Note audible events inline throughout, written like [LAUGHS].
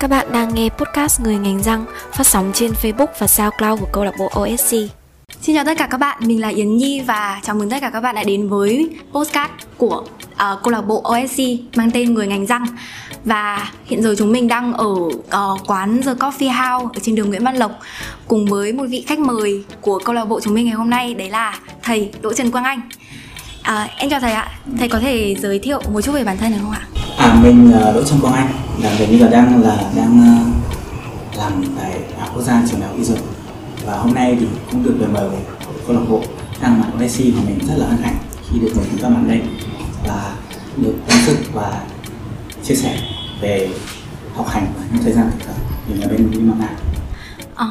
Các bạn đang nghe podcast Người ngành răng phát sóng trên Facebook và SoundCloud của câu lạc bộ OSC. Xin chào tất cả các bạn, mình là Yến Nhi và chào mừng tất cả các bạn đã đến với podcast của uh, câu lạc bộ OSC mang tên Người ngành răng. Và hiện giờ chúng mình đang ở uh, quán The Coffee House ở trên đường Nguyễn Văn Lộc cùng với một vị khách mời của câu lạc bộ chúng mình ngày hôm nay đấy là thầy Đỗ Trần Quang Anh. À, em chào thầy ạ, thầy có thể giới thiệu một chút về bản thân được không ạ? À mình uh, Đỗ Trần Quang Anh. Là gần như là đang là đang uh, làm tại Đại Quốc gia trường đại học y dược. Và hôm nay thì cũng được lời mời của câu lạc bộ đang mặt OSC và mình rất là hân hạnh khi được mời các bạn đây và được tâm sự và chia sẻ về học hành và những thời gian thực tập. Mình là bên Mạng À,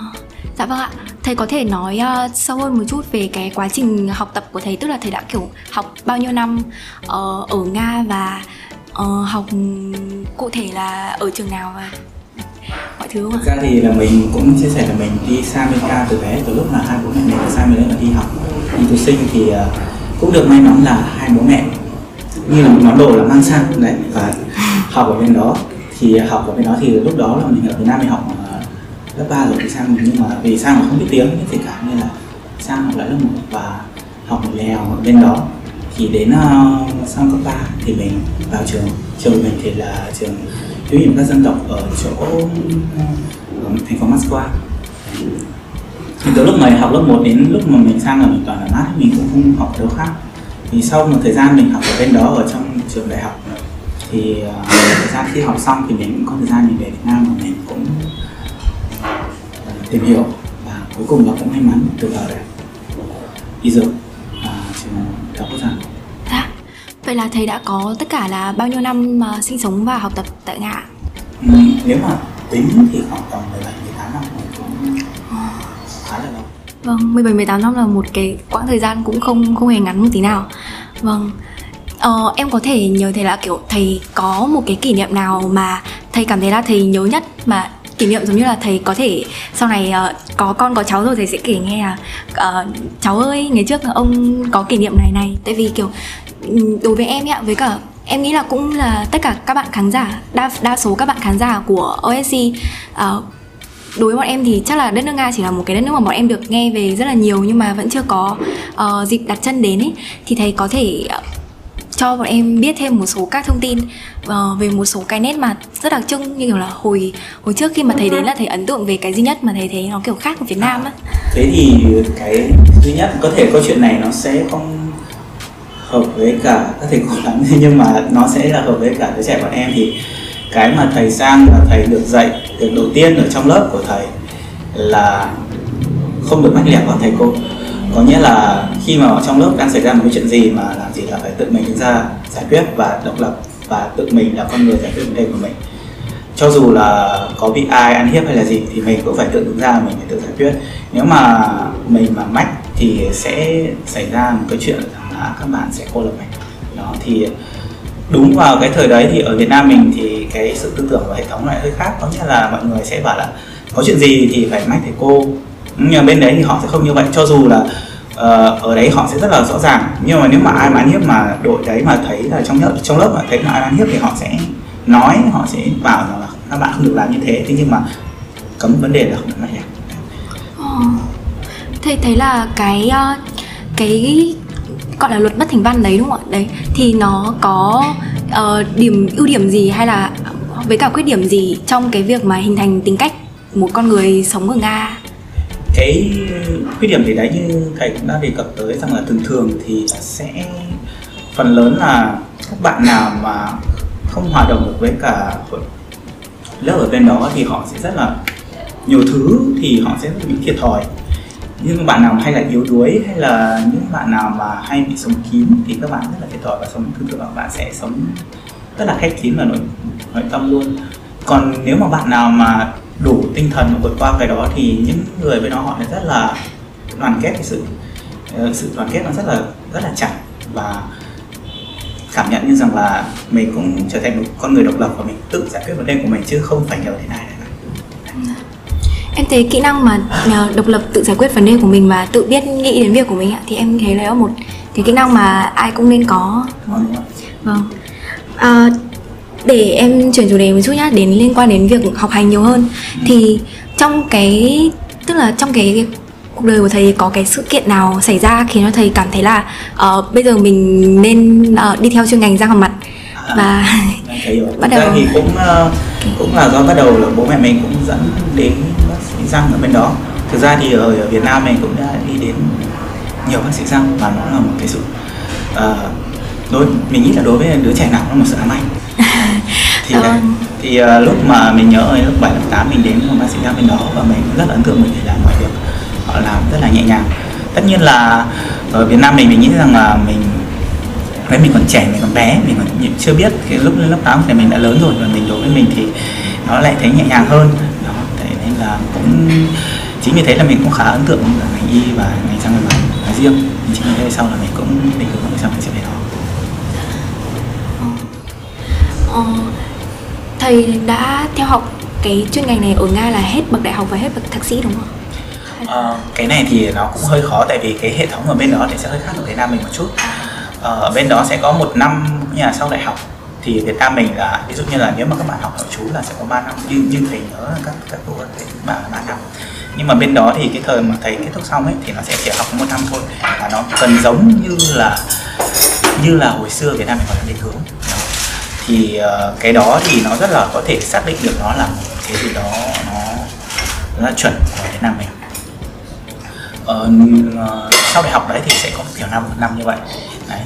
dạ vâng ạ. Thầy có thể nói uh, sâu hơn một chút về cái quá trình học tập của thầy tức là thầy đã kiểu học bao nhiêu năm uh, ở Nga và uh, học cụ thể là ở trường nào và mọi thứ không ạ? Thực ra thì là mình cũng chia sẻ là mình đi sang Nga từ bé từ lúc là hai bố mẹ mình sang bên đấy là đi học đi du sinh thì uh, cũng được may mắn là hai bố mẹ như là một món đồ là mang sang đấy và học ở bên đó thì học ở bên đó thì lúc đó là mình ở Việt Nam mình học uh, lớp 3 rồi thì sang nhưng mà vì sang mà không biết tiếng thì cả nên là sang học lại lớp 1 và học một lèo ở bên đó. Thì đến uh, sang cấp 3 thì mình vào trường. Trường mình thì là trường hiếu nhiệm các dân tộc ở chỗ ở thành phố Moscow thì từ lúc mà học lớp 1 đến lúc mà mình sang là mình toàn là mát mình cũng không học ở đâu khác. Thì sau một thời gian mình học ở bên đó ở trong trường đại học thì uh, thời gian khi học xong thì mình cũng có thời gian mình về Việt Nam và mình cũng tìm hiểu và cuối cùng là cũng may mắn được vào đại y dược uh, trường đại học quốc Dạ. Vậy là thầy đã có tất cả là bao nhiêu năm mà sinh sống và học tập tại Nga? ạ? Ừ, nếu mà tính thì khoảng tầm 17 18 năm rồi cũng khá là lâu. Vâng, 17 18 năm là một cái quãng thời gian cũng không không hề ngắn một tí nào. Vâng. Ờ, em có thể nhớ thầy là kiểu thầy có một cái kỷ niệm nào mà thầy cảm thấy là thầy nhớ nhất mà kỷ niệm giống như là thầy có thể sau này uh, có con có cháu rồi thầy sẽ kể nghe là uh, cháu ơi ngày trước ông có kỷ niệm này này. Tại vì kiểu đối với em ạ với cả em nghĩ là cũng là tất cả các bạn khán giả đa đa số các bạn khán giả của OSC uh, ờ, đối với bọn em thì chắc là đất nước Nga chỉ là một cái đất nước mà bọn em được nghe về rất là nhiều nhưng mà vẫn chưa có uh, dịp đặt chân đến ấy. Thì thầy có thể cho bọn em biết thêm một số các thông tin uh, về một số cái nét mà rất đặc trưng như kiểu là hồi hồi trước khi mà thầy đến là thầy ấn tượng về cái duy nhất mà thầy thấy nó kiểu khác ở Việt Nam á. Thế thì cái duy nhất có thể câu chuyện này nó sẽ không hợp với cả các thầy cô lắm [LAUGHS] nhưng mà nó sẽ là hợp với cả đứa trẻ bọn em. Thì cái mà thầy sang và thầy được dạy việc đầu tiên ở trong lớp của thầy là không được mách lẻo vào thầy cô có nghĩa là khi mà ở trong lớp đang xảy ra một cái chuyện gì mà làm gì là phải tự mình đứng ra giải quyết và độc lập và tự mình là con người giải quyết vấn đề của mình. Cho dù là có bị ai ăn hiếp hay là gì thì mình cũng phải tự đứng ra mình phải tự giải quyết. Nếu mà mình mà mách thì sẽ xảy ra một cái chuyện rằng là các bạn sẽ cô lập mình. Đó, thì đúng vào cái thời đấy thì ở Việt Nam mình thì cái sự tư tưởng và hệ thống lại hơi khác. Có nghĩa là mọi người sẽ bảo là có chuyện gì thì phải mách thầy cô nhưng mà bên đấy thì họ sẽ không như vậy cho dù là uh, ở đấy họ sẽ rất là rõ ràng nhưng mà nếu mà ai mà ăn hiếp mà đội đấy mà thấy là trong lớp trong lớp mà thấy là ai ăn hiếp thì họ sẽ nói họ sẽ bảo rằng là các bạn không được làm như thế thế nhưng mà cấm vấn đề là không được mách. Ờ. Thầy thấy là cái ờ, cái gọi là luật bất thành văn đấy đúng không ạ? Đấy thì nó có uh, điểm ưu điểm gì hay là với cả khuyết điểm gì trong cái việc mà hình thành tính cách một con người sống ở Nga? Cái khuyết điểm thì đấy như thầy cũng đã đề cập tới rằng là thường thường thì sẽ, phần lớn là các bạn nào mà không hòa đồng được với cả lớp ở bên đó thì họ sẽ rất là nhiều thứ thì họ sẽ bị thiệt thòi. Nhưng bạn nào hay là yếu đuối hay là những bạn nào mà hay bị sống kín thì các bạn rất là thiệt thòi và sống thường thường là bạn sẽ sống rất là khép kín và nội nội tâm luôn. Còn nếu mà bạn nào mà đủ tinh thần vượt qua cái đó thì những người bên đó họ rất là đoàn kết cái sự ờ, sự đoàn kết nó rất là rất là chặt và cảm nhận như rằng là mình cũng trở thành một con người độc lập và mình tự giải quyết vấn đề của mình chứ không phải nhờ ai cả. Em thấy kỹ năng mà nhờ độc lập tự giải quyết vấn đề của mình và tự biết nghĩ đến việc của mình thì em thấy là một cái kỹ năng mà ai cũng nên có. Vâng. À, để em chuyển chủ đề một chút nhá đến liên quan đến việc học hành nhiều hơn. Thì trong cái tức là trong cái cuộc đời của thầy có cái sự kiện nào xảy ra khiến cho thầy cảm thấy là uh, bây giờ mình nên uh, đi theo chuyên ngành răng hàm mặt? Và. [LAUGHS] Bắt ra đầu- thì cũng ờ, cũng là do bắt đầu là bố mẹ mình cũng dẫn đến bác sĩ răng ở bên đó. Thực ra thì ở Việt Nam mình cũng đã đi đến nhiều bác sĩ răng và nó là một cái sự ờ, đối mình nghĩ là đối với đứa trẻ nào nó một sự ám ảnh thì đấy, thì ờ, lúc mà mình nhớ lớp 7, lớp 8 mình đến một bác sĩ răng bên đó và mình rất là ấn tượng bởi vì là mọi việc họ làm rất là nhẹ nhàng. Tất nhiên là ở Việt Nam mình mình nghĩ rằng là mình Đấy mình còn trẻ, mình còn bé, mình còn chưa biết. Cái lúc lên lớp 8 thì mình đã lớn rồi và mình đối với mình thì nó lại thấy nhẹ nhàng hơn. Đó thế nên là cũng chính vì thế là mình cũng khá ấn tượng với ngành y và ngành răng nói riêng. Chính vì thế sau là mình cũng định hướng sau mình sẽ về đó Ờ, thầy đã theo học cái chuyên ngành này ở Nga là hết bậc đại học và hết bậc thạc sĩ đúng không? Ờ, cái này thì nó cũng hơi khó tại vì cái hệ thống ở bên đó thì sẽ hơi khác ở Việt Nam mình một chút. Ờ, ở bên đó sẽ có một năm như là sau đại học thì Việt Nam mình là ví dụ như là nếu mà các bạn học nội trú là sẽ có 3 năm như như thầy nhớ các các cô các thầy bà là 3 năm nhưng mà bên đó thì cái thời mà thầy kết thúc xong ấy thì nó sẽ chỉ học một năm thôi và nó cần giống như là như là hồi xưa Việt Nam mình gọi là định hướng thì ờ, cái đó thì nó rất là có thể xác định được nó là một cái gì đó nó rất là chuẩn của Việt Nam mình Ờ, ờ sau đại học đấy thì sẽ có một kiểu năm một năm như vậy đấy.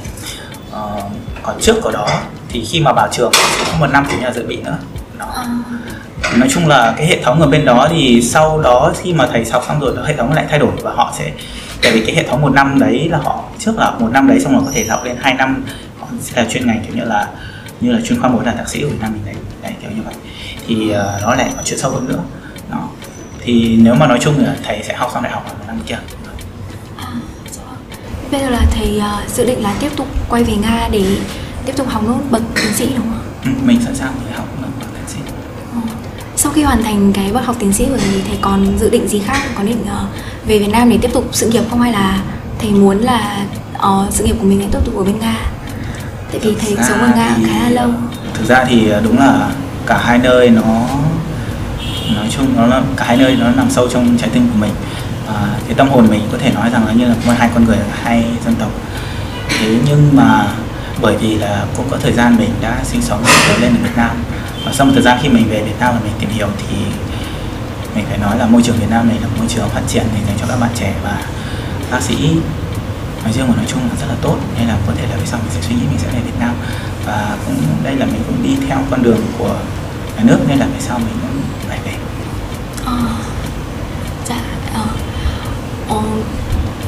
Ờ, còn trước của đó thì khi mà vào trường sẽ có một năm kiểu nhà dự bị nữa đó. nói chung là cái hệ thống ở bên đó thì sau đó khi mà thầy học xong rồi hệ thống lại thay đổi và họ sẽ tại vì cái hệ thống một năm đấy là họ trước là một năm đấy xong rồi có thể học lên hai năm họ sẽ là chuyên ngành kiểu như là như là chuyên khoa một là thạc sĩ ở Việt Nam mình đấy, đấy kiểu như vậy thì ờ, nó lại có chuyện sâu hơn nữa đó thì nếu mà nói chung là thầy sẽ học xong đại học ở năm kia Bây giờ là thầy ờ, dự định là tiếp tục quay về Nga để tiếp tục học nốt bậc tiến sĩ đúng không? ừ, mình sẵn sàng để học bậc thạc sĩ Ờ. Sau khi hoàn thành cái bậc học tiến sĩ rồi thì thầy còn dự định gì khác? Có định ờ, về Việt Nam để tiếp tục sự nghiệp không hay là thầy muốn là ờ, sự nghiệp của mình sẽ tiếp tục ở bên Nga? Tại vì thầy sống ở Nga thì- khá là lâu. thực ra thì đúng là cả hai nơi nó nói chung nó là cả hai nơi nó nằm sâu trong trái tim của mình. À, cái tâm hồn mình có thể nói rằng là như là một hai con người hai dân tộc. Thế nhưng mà bởi vì là cũng có thời gian mình đã sinh sống và lớn lên ở Việt Nam và sau một thời gian khi mình về Việt Nam và mình tìm hiểu thì mình phải nói là môi trường Việt Nam này là môi trường phát triển dành cho các bạn trẻ và bác sĩ nói riêng và nói chung là rất là tốt. Nên là có thể là về sau mình sẽ suy nghĩ mình sẽ và cũng đây là mình cũng đi theo con đường của nhà nước nên là về sau mình cũng phải về. Ờ, dạ ờ, ờ,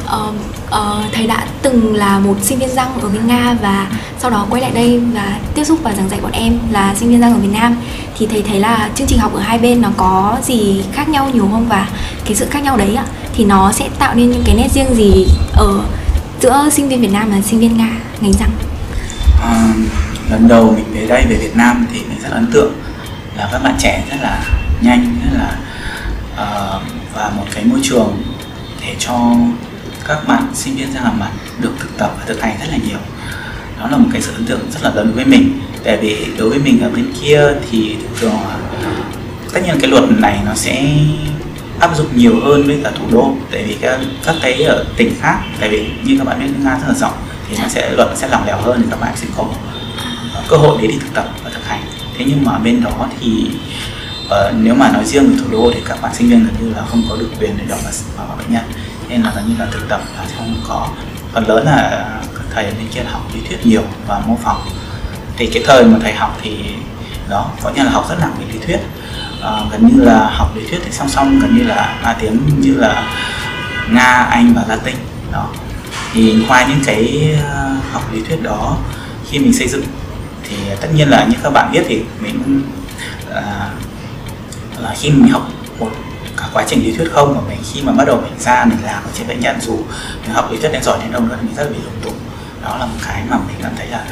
ờ, ờ, thầy đã từng là một sinh viên răng ở bên Nga và sau đó quay lại đây và tiếp xúc và giảng dạy bọn em là sinh viên răng ở Việt Nam. Thì thầy thấy là chương trình học ở hai bên nó có gì khác nhau nhiều không? Và cái sự khác nhau đấy ạ thì nó sẽ tạo nên những cái nét riêng gì ở giữa sinh viên Việt Nam và sinh viên Nga ngành răng? À, lần đầu mình về đây về Việt Nam thì mình rất ấn tượng. Là các bạn trẻ rất là nhanh rất là uh, và một cái môi trường để cho các bạn sinh viên ra làm mặt được thực tập và thực hành rất là nhiều. Đó là một cái sự ấn tượng rất là lớn đối với mình. Tại vì đối với mình ở bên kia thì thường thường là tất nhiên cái luật này nó sẽ áp dụng nhiều hơn với cả thủ đô. Tại vì các các cái ở tỉnh khác tại vì như các bạn biết nga rất là rộng thì nó sẽ luật sẽ lỏng lẻo hơn thì các bạn sẽ không cơ hội để đi thực tập và thực hành. Thế nhưng mà bên đó thì uh, nếu mà nói riêng về thủ đô thì các bạn sinh viên gần như là không có được quyền để đọc và vào vào bệnh nhân. Nên là gần như là thực tập là không có. Phần lớn là các thầy bên kia học lý thuyết nhiều và mô phỏng. Thì cái thời mà thầy học thì đó có nghĩa là học rất nặng về lý thuyết. Ờ, gần như là học lý thuyết thì song song gần như là ba tiếng như là nga anh và latin đó. Thì qua những cái ờ, học lý thuyết đó khi mình xây dựng thì tất nhiên là như các bạn biết thì mình cũng là, là khi mình học một cả quá trình lý thuyết không của mình khi mà bắt đầu mình ra mình làm trên bệnh nhân dù mình học lý thuyết đến giỏi đến đâu nữa mình rất là bị lúng túng. Đó là một cái mà mình cảm thấy là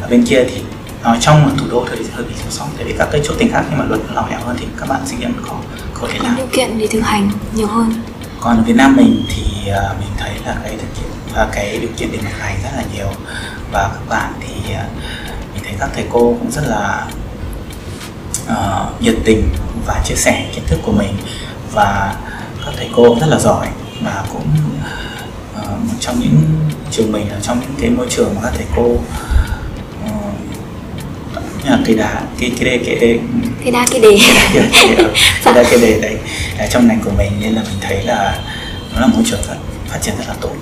ở bên kia thì nói trong thủ đô thì hơi bị thiếu sót tại vì các cái chỗ tỉnh khác nhưng mà luật nó lỏng lẻo hơn thì các bạn sinh viên có có thể làm. Điều kiện để thực hành nhiều hơn. Còn ở Việt Nam mình thì à, mình thấy là cái điều kiện và cái điều kiện để thực hành rất là nhiều. Và các bạn thì à, thấy các thầy cô cũng rất là uh, nhiệt tình và chia sẻ kiến thức của mình. Và các thầy cô rất là giỏi và cũng uh, trong những trường mình là trong những cái môi trường mà các thầy cô như là cây đá cây cây đề cây cây đá cây đề cây đá cây đề đấy. Trong ngành của mình nên là mình thấy là nó là môi trường phát, phát triển rất là tốt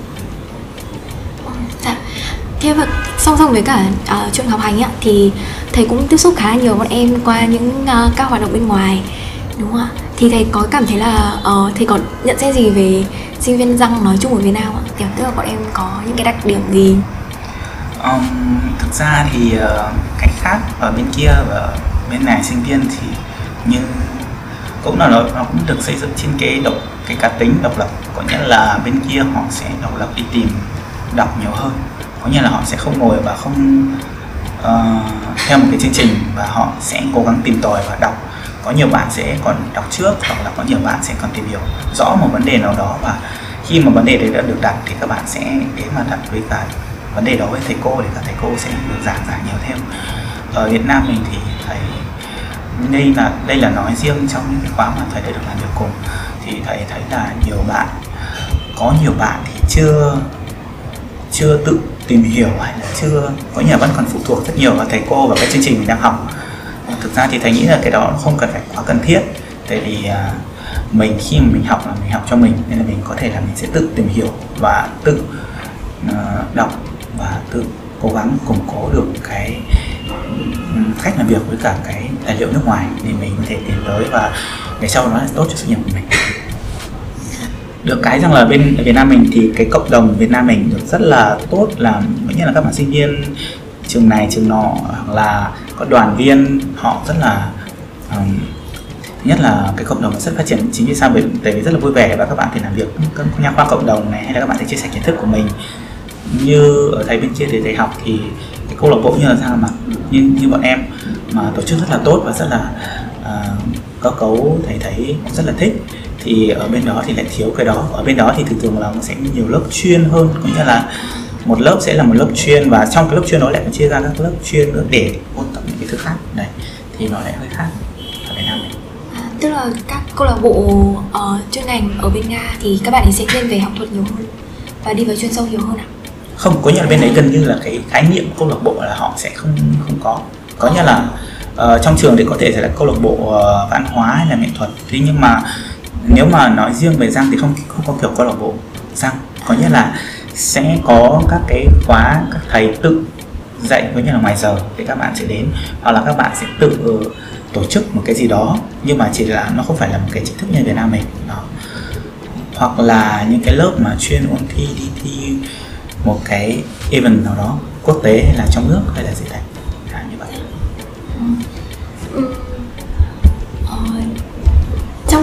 thế và song song với cả uh, chuyện học hành ấy, thì thầy cũng tiếp xúc khá là nhiều bọn em qua những uh, các hoạt động bên ngoài đúng không ạ? Thì thầy có cảm thấy là uh, thầy có nhận xét gì về sinh viên răng nói chung ở Việt Nam ạ? Kiểu tức là bọn em có những cái đặc điểm gì? Um, thực ra thì uh, cách khác ở bên kia và bên này sinh viên thì như cũng là nó, nó cũng được xây dựng trên cái độc cái cá tính độc lập. Có nghĩa là bên kia họ sẽ độc lập đi tìm đọc nhiều hơn có nghĩa là họ sẽ không ngồi và không uh, theo một cái chương trình và họ sẽ cố gắng tìm tòi và đọc. Có nhiều bạn sẽ còn đọc trước hoặc là có nhiều bạn sẽ còn tìm hiểu rõ một vấn đề nào đó và khi mà vấn đề đấy đã được đặt thì các bạn sẽ đến mà đặt với cả vấn đề đó với thầy cô thì các thầy cô sẽ được giảng giải nhiều thêm. Ở Việt Nam mình thì thầy đây là đây là nói riêng trong những cái khóa mà thầy đã được làm việc cùng. Thì thầy thấy là nhiều bạn có nhiều bạn thì chưa chưa tự tìm hiểu hay là chưa, có nhà vẫn còn phụ thuộc rất nhiều vào thầy cô và cái chương trình mình đang học. Thực ra thì thầy nghĩ là cái đó không cần phải quá cần thiết, tại vì à, mình khi mà mình học là mình học cho mình, nên là mình có thể là mình sẽ tự tìm hiểu và tự à, đọc và tự cố gắng củng cố được cái cách làm việc với cả cái tài liệu nước ngoài thì mình có thể tiến tới và ngày sau nó là tốt cho sự nghiệp của mình được cái rằng là bên Việt Nam mình thì cái cộng đồng Việt Nam mình được rất là tốt là như là các bạn sinh viên trường này trường nọ hoặc là các đoàn viên họ rất là um, thứ nhất là cái cộng đồng nó rất phát triển chính vì sao? Bởi tại vì rất là vui vẻ và các bạn thì làm việc các nhà khoa cộng đồng này hay là các bạn sẽ chia sẻ kiến thức của mình. Như ở thầy bên kia thì thầy học thì cái câu lạc bộ như là sao mà như như bọn em mà tổ chức rất là tốt và rất là uh, có cấu thầy thấy rất là thích thì ở bên đó thì lại thiếu cái đó ở bên đó thì thường thường là nó sẽ nhiều lớp chuyên hơn có nghĩa là một lớp sẽ là một lớp chuyên và trong cái lớp chuyên đó lại chia ra các lớp chuyên nữa để ôn tập những cái thứ khác này thì nó lại hơi khác ở Việt Nam này à, tức là các câu lạc bộ uh, chuyên ngành ở bên Nga thì các bạn ấy sẽ thiên về học thuật nhiều hơn và đi vào chuyên sâu nhiều hơn à? Không, có nghĩa là bên đấy gần như là cái khái niệm câu lạc bộ là họ sẽ không không có. Có nghĩa là uh, trong trường thì có thể sẽ là câu lạc bộ uh, văn hóa hay là nghệ thuật. Thế nhưng mà nếu mà nói riêng về răng thì không không có kiểu câu lạc bộ răng. Có nghĩa là sẽ có các cái khóa các thầy tự dạy, có nghĩa là ngoài giờ thì các bạn sẽ đến, hoặc là các bạn sẽ tự ừ, tổ chức một cái gì đó, nhưng mà chỉ là nó không phải là một cái chính thức như Việt Nam mình. Đó. Hoặc là những cái lớp mà chuyên ôn thi, đi thi một cái event nào đó quốc tế hay là trong nước hay là gì đấy.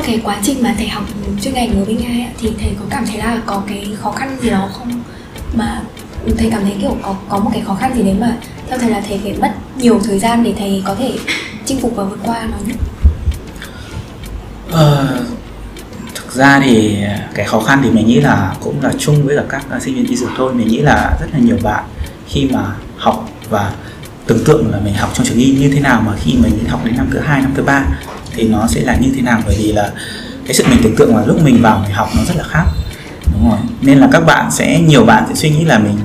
Trong cái quá trình mà thầy học chuyên ngành ở bên Nga thì thầy có cảm thấy là có cái khó khăn gì đó không? Mà thầy cảm thấy kiểu có có một cái khó khăn gì đấy mà theo thầy là thầy phải mất nhiều thời gian để thầy có thể chinh phục và vượt qua nó nhất ờ, thực ra thì cái khó khăn thì mình nghĩ là cũng là chung với cả các sinh viên y dược thôi. Mình nghĩ là rất là nhiều bạn khi mà học và tưởng tượng là mình học trong trường y như thế nào mà khi mình học đến năm thứ hai năm thứ ba thì nó sẽ là như thế nào? Bởi vì là cái sự mình tưởng tượng là lúc mình vào mình học nó rất là khác. Đúng rồi. Nên là các bạn sẽ nhiều bạn sẽ suy nghĩ là mình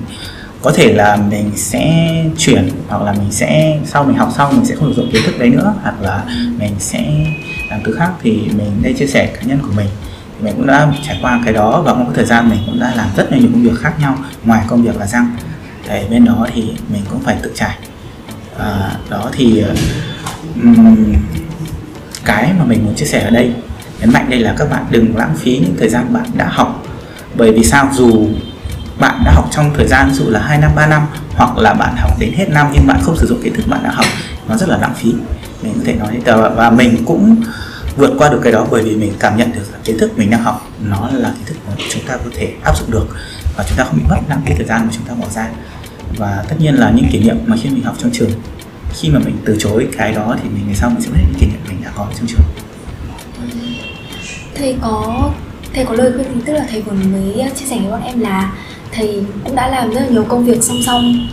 có thể là mình sẽ chuyển hoặc là mình sẽ sau mình học xong mình sẽ không sử dụng kiến thức đấy nữa hoặc là mình sẽ làm thứ khác thì mình đây chia sẻ cá nhân của mình. Thì mình cũng đã trải qua cái đó và một thời gian mình cũng đã làm rất là nhiều công việc khác nhau ngoài công việc là răng. Thì bên đó thì mình cũng phải tự trải. À, đó thì um, cái mà mình muốn chia sẻ ở đây. Nhấn mạnh đây là các bạn đừng lãng phí những thời gian bạn đã học. Bởi vì sao? Dù bạn đã học trong thời gian dụ là 2 năm 3 năm, hoặc là bạn học đến hết năm nhưng bạn không sử dụng kiến thức bạn đã học, nó rất là lãng phí. Mình có thể nói thế và mình cũng vượt qua được cái đó bởi vì mình cảm nhận được kiến thức mình đang học, nó là kiến thức mà chúng ta có thể áp dụng được và chúng ta không bị mất lãng phí thời gian mà chúng ta bỏ ra. Và tất nhiên là những kỷ niệm mà khi mình học trong trường khi mà mình từ chối cái đó thì mình ngày sau mình sẽ những kỷ niệm mình đã có trong trường thầy có thầy có lời khuyên tức là thầy vừa mới chia sẻ với bọn em là thầy cũng đã làm rất là nhiều công việc song song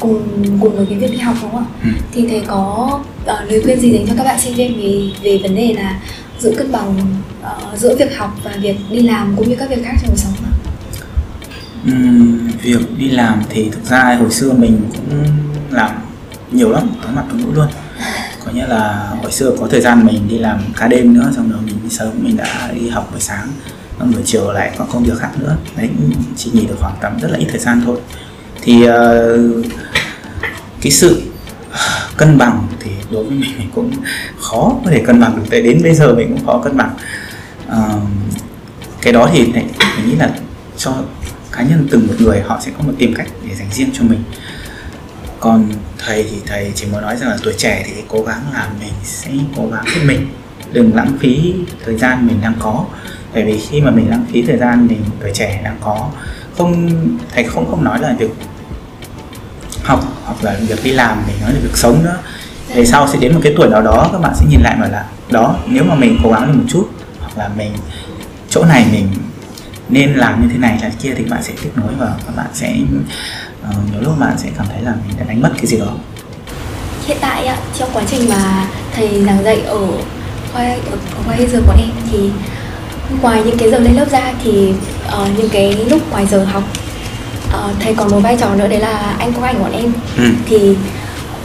cùng cùng với cái việc đi học đúng không ạ? Ừ. Thì thầy có uh, lời khuyên gì dành cho các bạn sinh viên về về vấn đề là giữ cân bằng uh, giữa việc học và việc đi làm cũng như các việc khác trong cuộc sống ạ? Uhm, việc đi làm thì thực ra hồi xưa mình cũng làm nhiều lắm tối mặt tối mũi luôn. Có nghĩa là hồi xưa có thời gian mình đi làm cả đêm nữa xong rồi mình đi sớm mình đã đi học buổi sáng xong buổi chiều lại có công việc khác nữa. Đấy chỉ nghỉ được khoảng tầm rất là ít thời gian thôi. Thì uh, cái sự cân bằng thì đối với mình, mình cũng khó có thể cân bằng được. Tại đến bây giờ mình cũng khó cân bằng. Uh, cái đó thì mình nghĩ là cho cá nhân từng một người họ sẽ có một tìm cách để dành riêng cho mình. Còn thầy thì thầy chỉ muốn nói rằng là tuổi trẻ thì cố gắng là mình sẽ cố gắng hết mình. Đừng lãng phí thời gian mình đang có. Bởi vì khi mà mình lãng phí thời gian mình, tuổi trẻ đang có, không, thầy không không nói là việc học, hoặc là việc đi làm, mình nói là việc sống nữa. Về sau sẽ đến một cái tuổi nào đó, các bạn sẽ nhìn lại mà là, đó, nếu mà mình cố gắng được một chút, hoặc là mình, chỗ này mình nên làm như thế này, là kia thì bạn sẽ tiếp nối và các bạn sẽ uh, nhiều lúc bạn sẽ cảm thấy là mình đã đánh mất cái gì đó. Hiện tại ạ trong quá trình mà thầy giảng dạy ở khoa ở, khoa dược của em thì ngoài những cái giờ lên lớp ra thì uh, những cái lúc ngoài giờ học uh, thầy còn một vai trò nữa đấy là anh có ảnh bọn em. Ừ. thì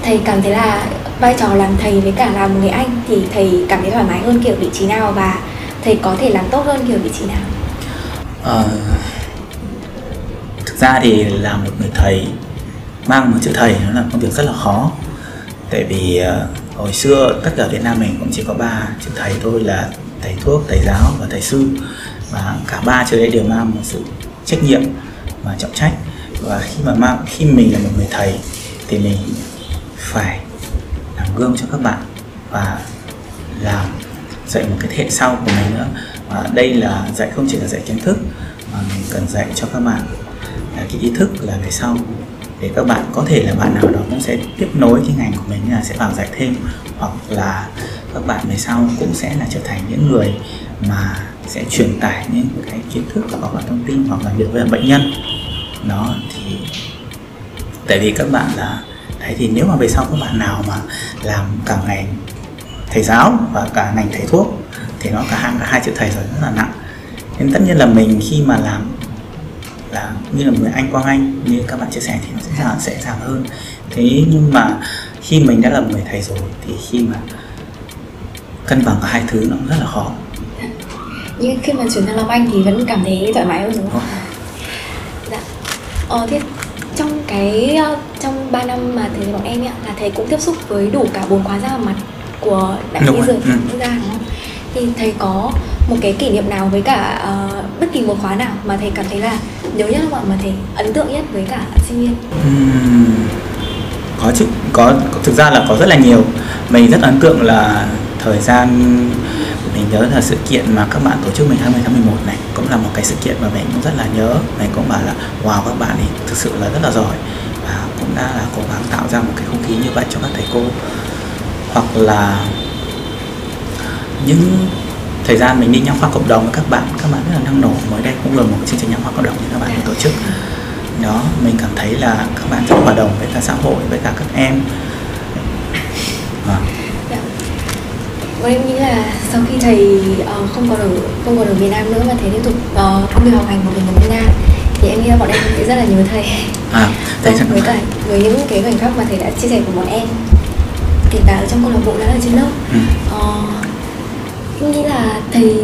thầy cảm thấy là vai trò làm thầy với cả làm người anh thì thầy cảm thấy thoải mái hơn kiểu vị trí nào và thầy có thể làm tốt hơn kiểu vị trí nào? Uh, ra thì là một người thầy mang một chữ thầy nó là công việc rất là khó. Tại vì uh, hồi xưa tất cả Việt Nam mình cũng chỉ có ba chữ thầy thôi là thầy thuốc thầy giáo và thầy sư. Và cả ba chữ đấy đều mang một sự trách nhiệm và trọng trách. Và khi mà mang khi mình là một người thầy thì mình phải làm gương cho các bạn và làm dạy một cái thế hệ sau của mình nữa. Và đây là dạy không chỉ là dạy kiến thức mà mình cần dạy cho các bạn. À, cái ý thức là về sau. Để các bạn có thể là bạn nào đó cũng sẽ tiếp nối cái ngành của mình là sẽ vào dạy thêm, hoặc là các bạn về sau cũng sẽ là trở thành những người mà sẽ truyền tải những cái kiến thức hoặc là thông tin hoặc là việc với bệnh nhân. Đó, thì tại vì các bạn là, đấy, thì nếu mà về sau các bạn nào mà làm cả ngành thầy giáo và cả ngành thầy thuốc thì nó cả hai cả hai chữ thầy rồi rất là nặng. Nên tất nhiên là mình khi mà làm là như là người anh quang anh như các bạn chia sẻ thì nó sẽ dễ sẽ dàng hơn thế nhưng mà khi mình đã là người thầy rồi thì khi mà cân bằng cả hai thứ nó rất là khó nhưng khi mà chuyển sang làm anh thì vẫn cảm thấy thoải mái hơn đúng không? Dạ. Ờ, thế trong cái ờ, trong 3 năm mà thầy bọn em ấy, là thầy cũng tiếp xúc với đủ cả bốn khóa ra mặt của đại y dược ừ. quốc gia đúng không? Thì thầy có một cái kỷ niệm nào với cả uh, bất kỳ một khóa nào mà thầy cảm thấy là nhớ nhất không ạ? Mà thầy ấn tượng nhất với cả sinh viên? Uhm, có chứ, có thực ra là có rất là nhiều. Mình rất ấn tượng là thời gian mình nhớ là sự kiện mà các bạn tổ chức mình 20 tháng 11 này cũng là một cái sự kiện mà mình cũng rất là nhớ. Mình cũng bảo là wow các bạn ấy thực sự là rất là giỏi. Và cũng đã là cố gắng tạo ra một cái không khí như vậy cho các thầy cô. Hoặc là những thời gian mình đi nhãn khoa cộng đồng với các bạn các bạn rất là năng nổ mới đây cũng là một chương trình nhãn khoa cộng đồng như các bạn tổ chức đó mình cảm thấy là các bạn rất hòa đồng với cả xã hội với cả các em à. Em nghĩ là sau khi thầy uh, không còn ở không còn ở miền Nam nữa mà thầy tiếp tục uh, công việc học hành của mình ở Việt Nam thì em nghĩ là bọn em sẽ rất là nhớ thầy. À, thầy vâng, với cả với những cái khoảnh khắc mà thầy đã chia sẻ của bọn em kể cả ở trong câu lạc bộ đã ở trên lớp. Ừ. Uh, nghĩ là thầy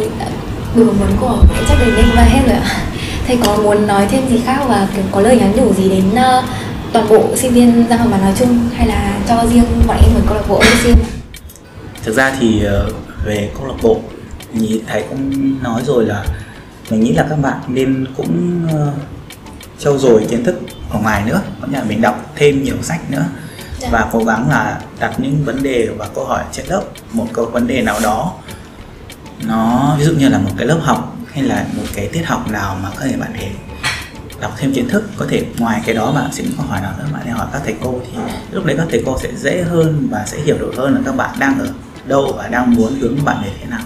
phỏng vấn của em chắc đến đây là hết rồi ạ. Thầy có muốn nói thêm gì khác và kiểu có lời nhắn nhủ gì đến uh, toàn bộ sinh viên Giang Hồng nói chung hay là cho riêng bọn em ở câu lạc bộ riêng? thực ra thì ờ, về câu lạc bộ thì thầy cũng nói rồi là mình nghĩ là các bạn nên cũng uh, trau dồi kiến thức ở ngoài nữa có nghĩa là mình đọc thêm nhiều sách nữa dạ. và cố gắng là đặt những vấn đề và câu hỏi trên lớp một câu vấn đề nào đó nó, ví dụ như là một cái lớp học hay là một cái tiết học nào mà có thể bạn thể đọc thêm kiến thức, có thể ngoài cái đó bạn sẽ có hỏi nào nữa, bạn nên hỏi các thầy cô thì lúc đấy các thầy cô sẽ dễ hơn và sẽ hiểu được hơn là các bạn đang ở đâu và đang muốn hướng bạn về thế nào.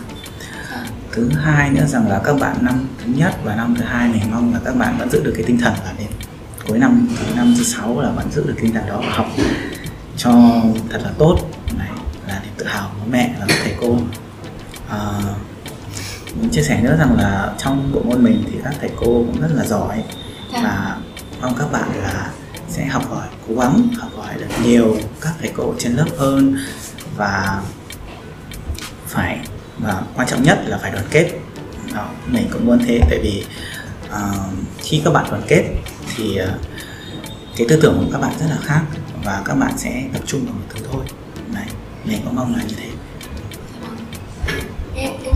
Thứ hai nữa rằng là các bạn năm thứ nhất và năm thứ hai, mình mong là các bạn vẫn giữ được cái tinh thần là đến cuối năm, thứ năm, thứ sáu là vẫn giữ được tinh thần đó và học cho thật là tốt. Này, là niềm tự hào của mẹ và các thầy cô à, muốn chia sẻ nữa rằng là trong bộ môn mình thì các thầy cô cũng rất là giỏi. Dạ. và mong các bạn là sẽ học hỏi cố gắng học hỏi được nhiều các thầy cô trên lớp hơn. Và phải và quan trọng nhất là phải đoàn kết. Đó, mình cũng muốn thế tại vì ờ, khi các bạn đoàn kết thì ờ, cái tư tưởng của các bạn rất là khác và các bạn sẽ tập trung vào một thứ thôi. Này mình cũng mong là như thế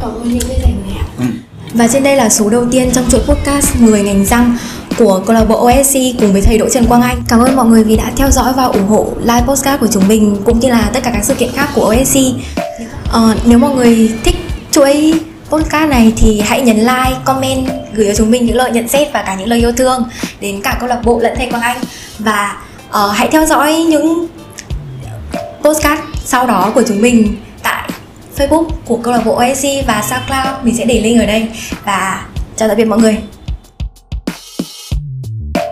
cảm ơn những chia sẻ này ạ ừ. Và trên đây là số đầu tiên trong chuỗi podcast Người ngành răng của câu lạc bộ OSC cùng với thầy Đỗ Trần Quang Anh. Cảm ơn mọi người vì đã theo dõi và ủng hộ live podcast của chúng mình cũng như là tất cả các sự kiện khác của OSC. Ờ, nếu mọi người thích chuỗi podcast này thì hãy nhấn like, comment, gửi cho chúng mình những lời nhận xét và cả những lời yêu thương đến cả câu lạc bộ lẫn thầy Quang Anh và ờ, hãy theo dõi những podcast sau đó của chúng mình Facebook của câu lạc bộ OSC và SoundCloud. Mình sẽ để link ở đây. Và chào tạm biệt mọi người.